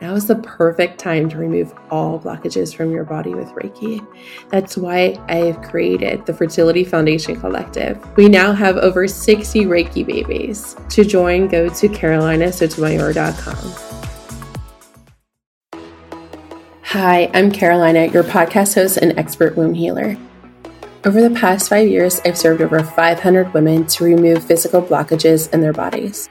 Now is the perfect time to remove all blockages from your body with Reiki. That's why I have created the Fertility Foundation Collective. We now have over 60 Reiki babies. To join, go to carolinasotomayor.com. Hi, I'm Carolina, your podcast host and expert womb healer. Over the past five years, I've served over 500 women to remove physical blockages in their bodies.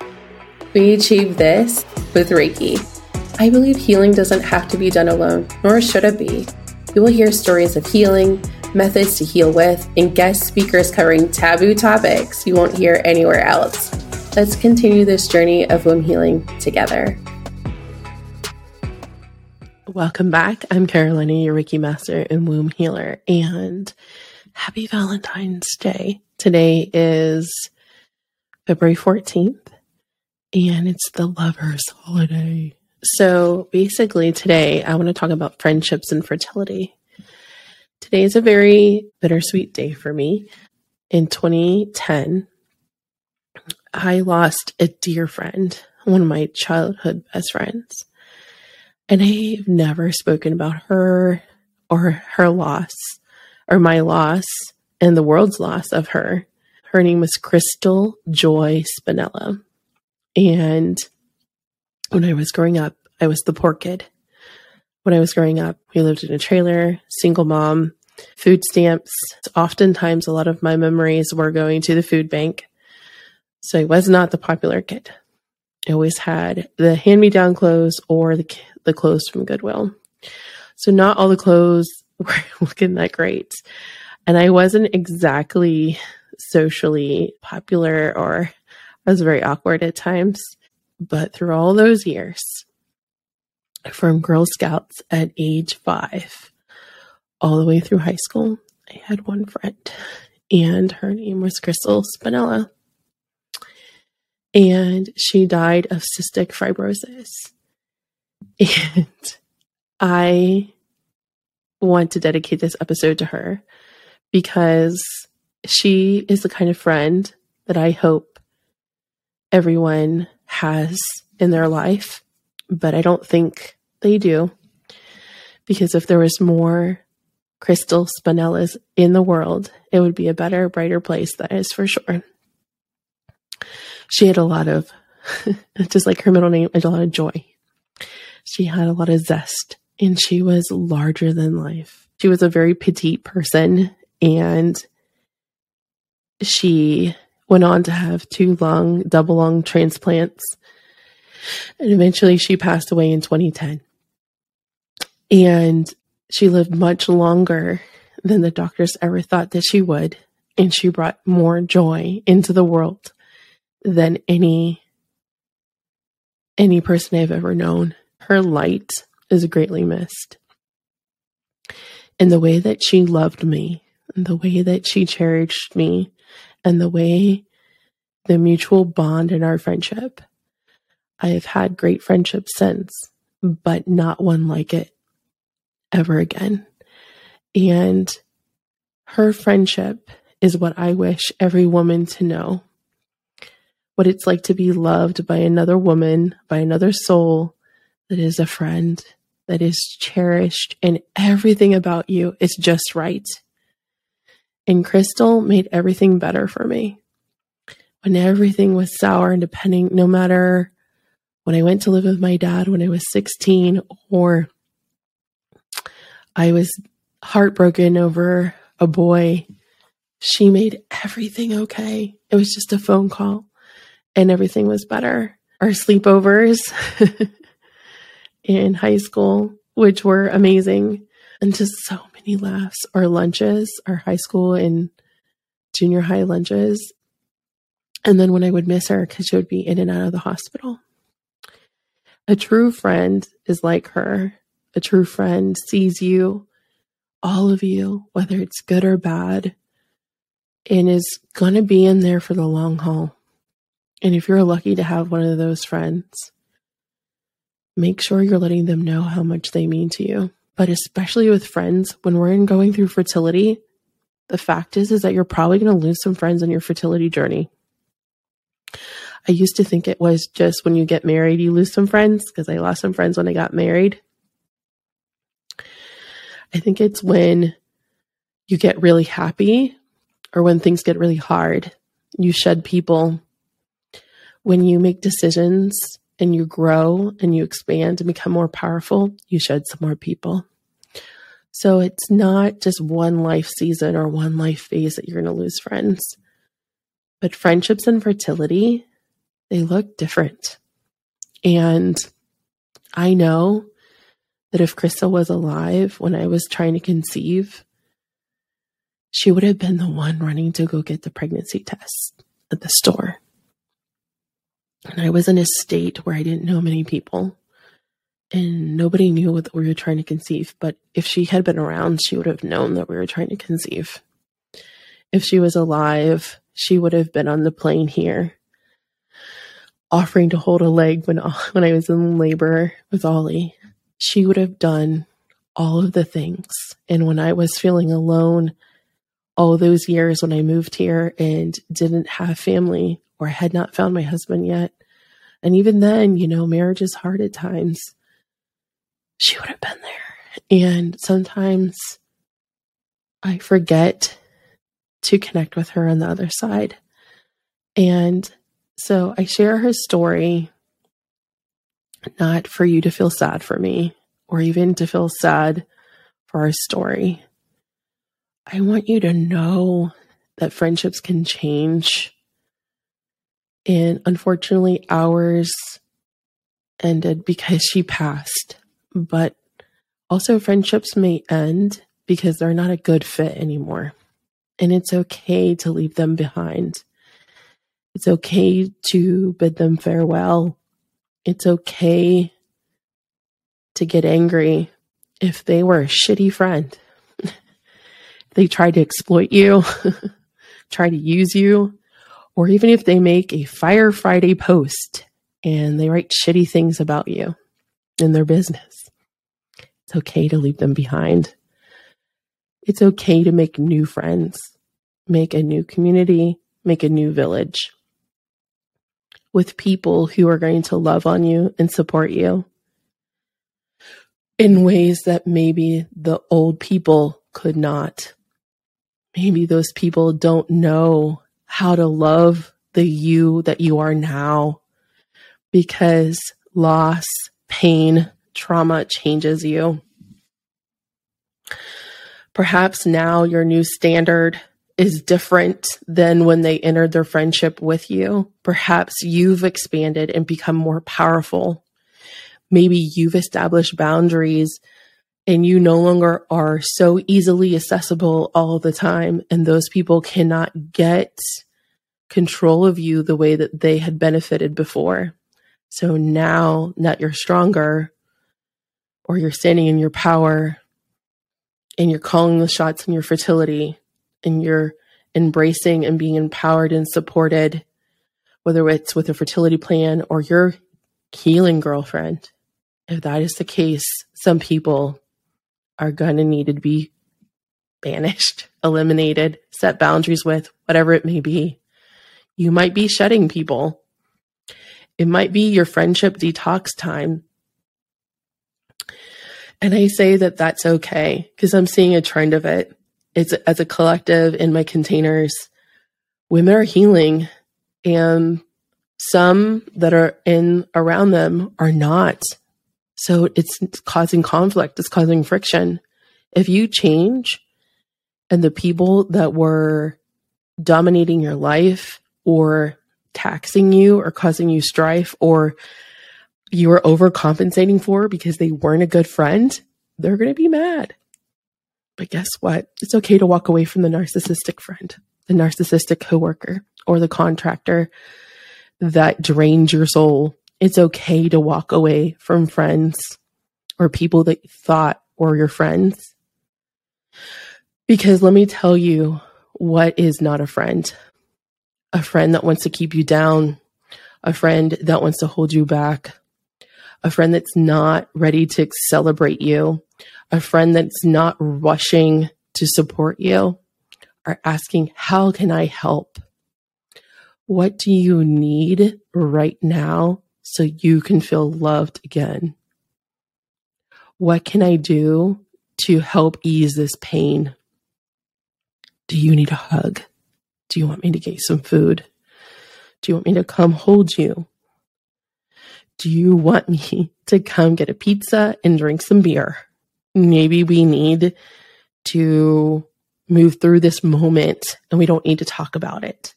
We achieve this with Reiki. I believe healing doesn't have to be done alone, nor should it be. You will hear stories of healing, methods to heal with, and guest speakers covering taboo topics you won't hear anywhere else. Let's continue this journey of womb healing together. Welcome back. I'm Carolina, your Reiki master and womb healer, and happy Valentine's Day. Today is February 14th, and it's the lover's holiday. So basically, today I want to talk about friendships and fertility. Today is a very bittersweet day for me. In 2010, I lost a dear friend, one of my childhood best friends. And I've never spoken about her or her loss or my loss and the world's loss of her. Her name was Crystal Joy Spinella. And when I was growing up, I was the poor kid. When I was growing up, we lived in a trailer, single mom, food stamps. Oftentimes, a lot of my memories were going to the food bank. So I was not the popular kid. I always had the hand me down clothes or the, the clothes from Goodwill. So not all the clothes were looking that great. And I wasn't exactly socially popular or I was very awkward at times. But through all those years, from Girl Scouts at age five all the way through high school, I had one friend, and her name was Crystal Spinella. And she died of cystic fibrosis. And I want to dedicate this episode to her because she is the kind of friend that I hope everyone has in their life, but I don't think they do. Because if there was more Crystal Spinellas in the world, it would be a better, brighter place, that is for sure. She had a lot of, just like her middle name, a lot of joy. She had a lot of zest and she was larger than life. She was a very petite person and she went on to have two lung, double lung transplants. And eventually she passed away in 2010. And she lived much longer than the doctors ever thought that she would. And she brought more joy into the world than any any person I've ever known. Her light is greatly missed. And the way that she loved me, and the way that she cherished me, and the way the mutual bond in our friendship. I have had great friendships since, but not one like it ever again. And her friendship is what I wish every woman to know what it's like to be loved by another woman, by another soul that is a friend, that is cherished, and everything about you is just right. And Crystal made everything better for me. When everything was sour and depending, no matter when I went to live with my dad when I was 16, or I was heartbroken over a boy, she made everything okay. It was just a phone call and everything was better. Our sleepovers in high school, which were amazing, and just so many laughs. Our lunches, our high school and junior high lunches. And then when I would miss her because she would be in and out of the hospital. A true friend is like her. A true friend sees you, all of you, whether it's good or bad, and is going to be in there for the long haul. And if you're lucky to have one of those friends, make sure you're letting them know how much they mean to you. But especially with friends, when we're in going through fertility, the fact is is that you're probably going to lose some friends on your fertility journey. I used to think it was just when you get married, you lose some friends because I lost some friends when I got married. I think it's when you get really happy or when things get really hard, you shed people. When you make decisions and you grow and you expand and become more powerful, you shed some more people. So it's not just one life season or one life phase that you're going to lose friends. But friendships and fertility, they look different. And I know that if Crystal was alive when I was trying to conceive, she would have been the one running to go get the pregnancy test at the store. And I was in a state where I didn't know many people and nobody knew what we were trying to conceive. But if she had been around, she would have known that we were trying to conceive. If she was alive, she would have been on the plane here, offering to hold a leg when when I was in labor with Ollie. She would have done all of the things. And when I was feeling alone, all those years when I moved here and didn't have family or had not found my husband yet, and even then, you know, marriage is hard at times she would have been there. And sometimes I forget to connect with her on the other side. And so I share her story, not for you to feel sad for me or even to feel sad for our story. I want you to know that friendships can change. And unfortunately, ours ended because she passed but also friendships may end because they're not a good fit anymore. And it's okay to leave them behind. It's okay to bid them farewell. It's okay to get angry if they were a shitty friend. they tried to exploit you, try to use you, or even if they make a Fire Friday post and they write shitty things about you in their business. It's okay to leave them behind. It's okay to make new friends, make a new community, make a new village with people who are going to love on you and support you in ways that maybe the old people could not. Maybe those people don't know how to love the you that you are now because loss pain, trauma changes you. Perhaps now your new standard is different than when they entered their friendship with you. Perhaps you've expanded and become more powerful. Maybe you've established boundaries and you no longer are so easily accessible all the time, and those people cannot get control of you the way that they had benefited before. So now that you're stronger or you're standing in your power and you're calling the shots in your fertility and you're embracing and being empowered and supported, whether it's with a fertility plan or your healing girlfriend, if that is the case, some people are going to need to be banished, eliminated, set boundaries with, whatever it may be. You might be shedding people it might be your friendship detox time. And I say that that's okay because I'm seeing a trend of it. It's as a collective in my containers, women are healing and some that are in around them are not. So it's, it's causing conflict, it's causing friction. If you change and the people that were dominating your life or taxing you or causing you strife or you are overcompensating for because they weren't a good friend, they're going to be mad. But guess what? It's okay to walk away from the narcissistic friend, the narcissistic coworker, or the contractor that drains your soul. It's okay to walk away from friends or people that you thought were your friends. Because let me tell you what is not a friend a friend that wants to keep you down, a friend that wants to hold you back, a friend that's not ready to celebrate you, a friend that's not rushing to support you, are asking, How can I help? What do you need right now so you can feel loved again? What can I do to help ease this pain? Do you need a hug? Do you want me to get you some food? Do you want me to come hold you? Do you want me to come get a pizza and drink some beer? Maybe we need to move through this moment and we don't need to talk about it.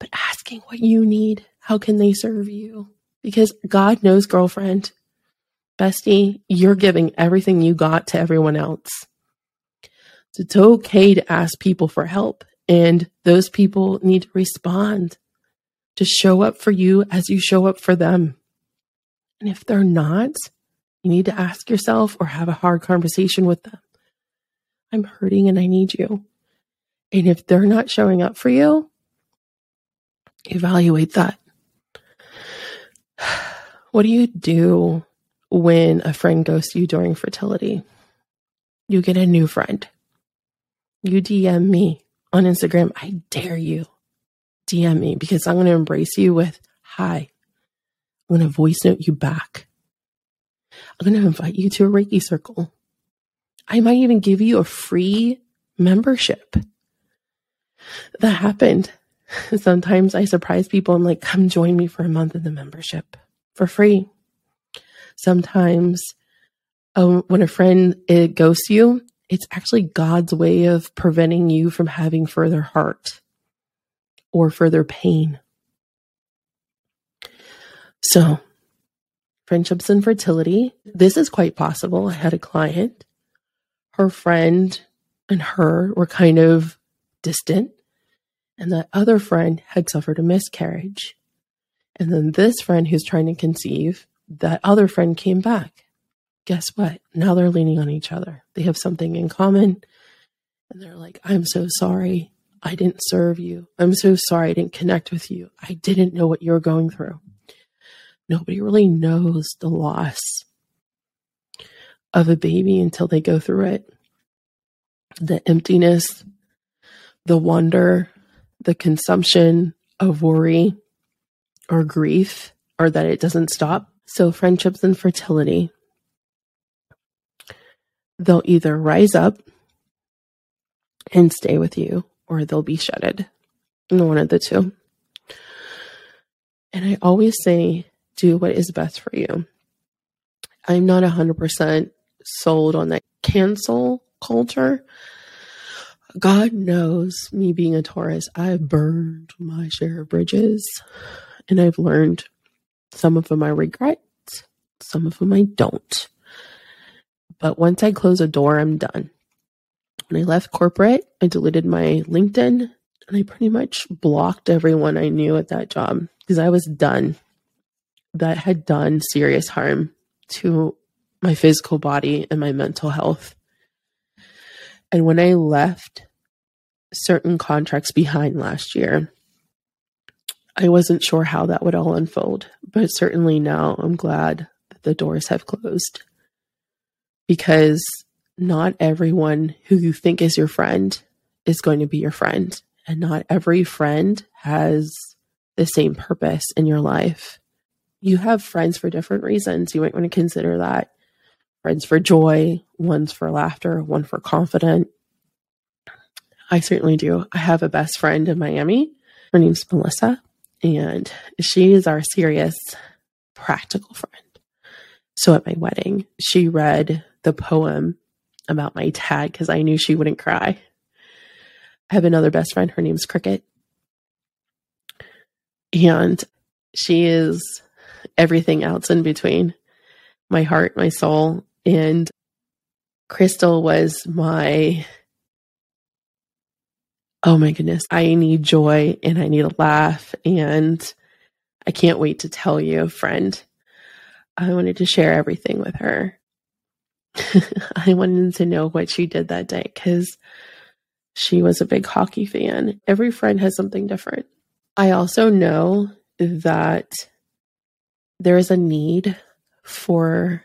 But asking what you need, how can they serve you? Because God knows, girlfriend, bestie, you're giving everything you got to everyone else. So it's okay to ask people for help, and those people need to respond to show up for you as you show up for them. And if they're not, you need to ask yourself or have a hard conversation with them. I'm hurting and I need you. And if they're not showing up for you, evaluate that. What do you do when a friend goes to you during fertility? You get a new friend. You DM me on Instagram. I dare you. DM me because I'm going to embrace you with hi. I'm going to voice note you back. I'm going to invite you to a Reiki circle. I might even give you a free membership. That happened. Sometimes I surprise people. I'm like, come join me for a month in the membership for free. Sometimes um, when a friend it ghosts you, it's actually God's way of preventing you from having further hurt or further pain. So, friendships and fertility. This is quite possible. I had a client, her friend and her were kind of distant, and that other friend had suffered a miscarriage. And then this friend who's trying to conceive, that other friend came back. Guess what? Now they're leaning on each other. They have something in common. And they're like, I'm so sorry. I didn't serve you. I'm so sorry I didn't connect with you. I didn't know what you were going through nobody really knows the loss of a baby until they go through it. The emptiness, the wonder, the consumption of worry or grief, or that it doesn't stop. So, friendships and fertility, they'll either rise up and stay with you, or they'll be shedded. One of the two. And I always say do what is best for you. I'm not 100% sold on that cancel culture. God knows me being a Taurus, I've burned my share of bridges and I've learned some of them I regret, some of them I don't. But once I close a door, I'm done. When I left corporate, I deleted my LinkedIn and I pretty much blocked everyone I knew at that job because I was done that had done serious harm to my physical body and my mental health. And when I left certain contracts behind last year, I wasn't sure how that would all unfold, but certainly now I'm glad that the doors have closed because not everyone who you think is your friend is going to be your friend, and not every friend has the same purpose in your life you have friends for different reasons. You might want to consider that. Friends for joy, one's for laughter, one for confident. I certainly do. I have a best friend in Miami. Her name's Melissa, and she is our serious, practical friend. So at my wedding, she read the poem about my tag because I knew she wouldn't cry. I have another best friend. Her name's Cricket. And she is everything else in between my heart, my soul. And Crystal was my, oh my goodness, I need joy and I need a laugh. And I can't wait to tell you, friend. I wanted to share everything with her. I wanted to know what she did that day because she was a big hockey fan. Every friend has something different. I also know that there is a need for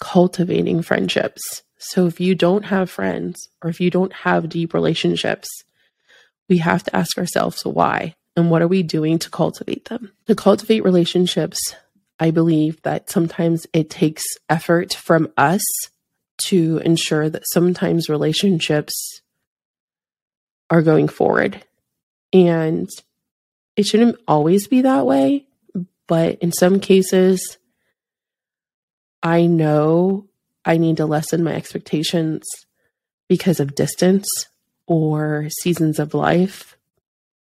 cultivating friendships. So if you don't have friends or if you don't have deep relationships, we have to ask ourselves why. and what are we doing to cultivate them? To cultivate relationships, I believe that sometimes it takes effort from us to ensure that sometimes relationships are going forward. And it shouldn't always be that way, but in some cases, I know I need to lessen my expectations because of distance or seasons of life.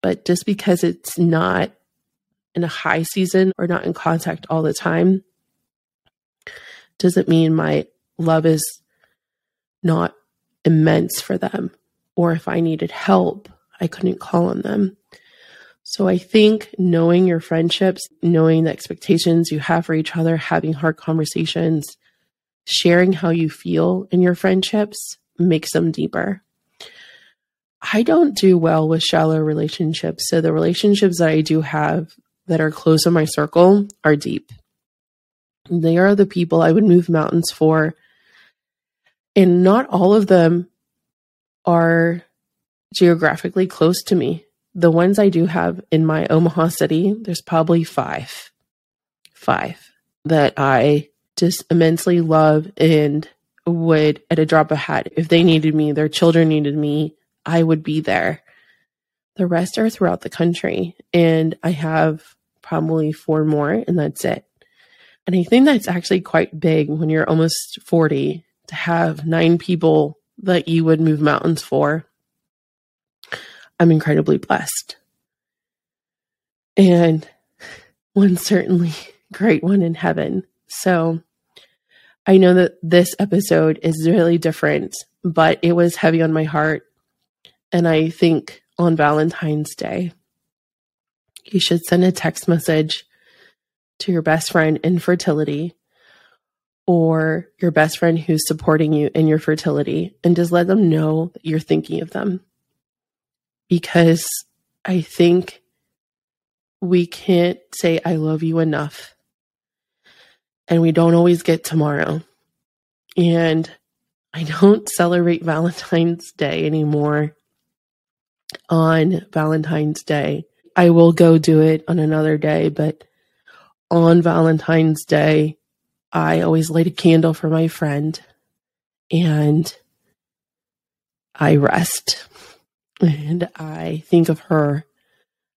But just because it's not in a high season or not in contact all the time doesn't mean my love is not immense for them. Or if I needed help, I couldn't call on them. So I think knowing your friendships, knowing the expectations you have for each other, having hard conversations, sharing how you feel in your friendships makes them deeper. I don't do well with shallow relationships. So the relationships that I do have that are close in my circle are deep. They are the people I would move mountains for. And not all of them are geographically close to me. The ones I do have in my Omaha city, there's probably five, five that I just immensely love and would, at a drop of hat, if they needed me, their children needed me, I would be there. The rest are throughout the country, and I have probably four more, and that's it. And I think that's actually quite big when you're almost 40 to have nine people that you would move mountains for. I'm incredibly blessed. And one certainly great one in heaven. So I know that this episode is really different, but it was heavy on my heart. And I think on Valentine's Day, you should send a text message to your best friend in fertility or your best friend who's supporting you in your fertility and just let them know that you're thinking of them. Because I think we can't say, I love you enough and we don't always get tomorrow. And I don't celebrate Valentine's Day anymore on Valentine's Day. I will go do it on another day, but on Valentine's Day, I always light a candle for my friend and I rest and I think of her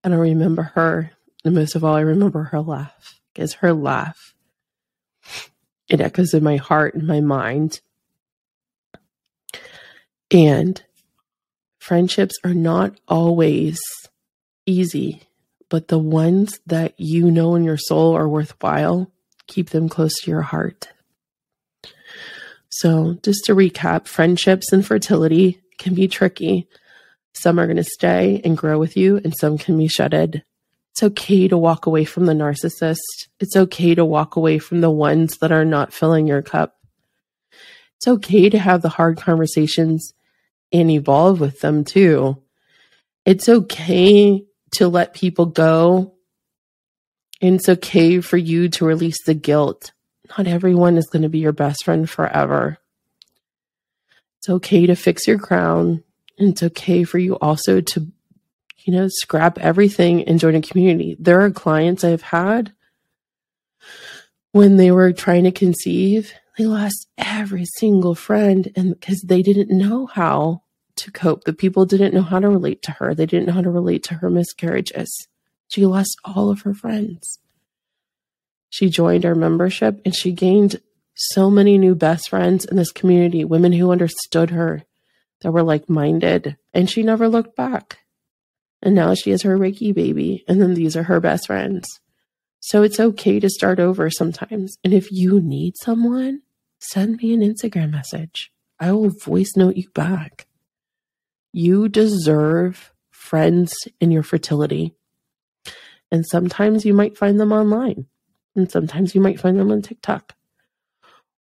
and I remember her. And most of all, I remember her laugh because her laugh it echoes in my heart and my mind. And friendships are not always easy, but the ones that you know in your soul are worthwhile, keep them close to your heart. So, just to recap, friendships and fertility can be tricky. Some are going to stay and grow with you, and some can be shedded. It's okay to walk away from the narcissist. It's okay to walk away from the ones that are not filling your cup. It's okay to have the hard conversations and evolve with them too. It's okay to let people go. And it's okay for you to release the guilt. Not everyone is going to be your best friend forever. It's okay to fix your crown. And it's okay for you also to you know, scrap everything and join a community. There are clients I've had when they were trying to conceive, they lost every single friend and because they didn't know how to cope. The people didn't know how to relate to her. They didn't know how to relate to her miscarriages. She lost all of her friends. She joined our membership and she gained so many new best friends in this community, women who understood her, that were like minded, and she never looked back. And now she has her Reiki baby, and then these are her best friends. So it's okay to start over sometimes. And if you need someone, send me an Instagram message. I will voice note you back. You deserve friends in your fertility. And sometimes you might find them online, and sometimes you might find them on TikTok.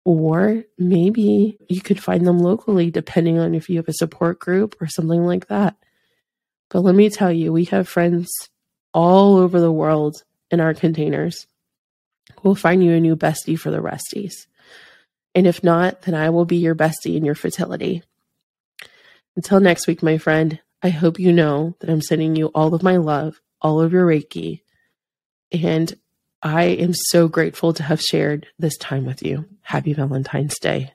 Or maybe you could find them locally, depending on if you have a support group or something like that. But let me tell you, we have friends all over the world in our containers. We'll find you a new bestie for the resties. And if not, then I will be your bestie in your fertility. Until next week, my friend, I hope you know that I'm sending you all of my love all of your Reiki. And I am so grateful to have shared this time with you. Happy Valentine's Day.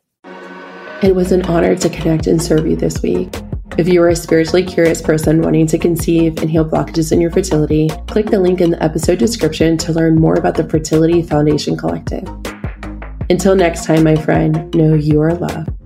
It was an honor to connect and serve you this week. If you are a spiritually curious person wanting to conceive and heal blockages in your fertility, click the link in the episode description to learn more about the Fertility Foundation Collective. Until next time, my friend, know you are loved.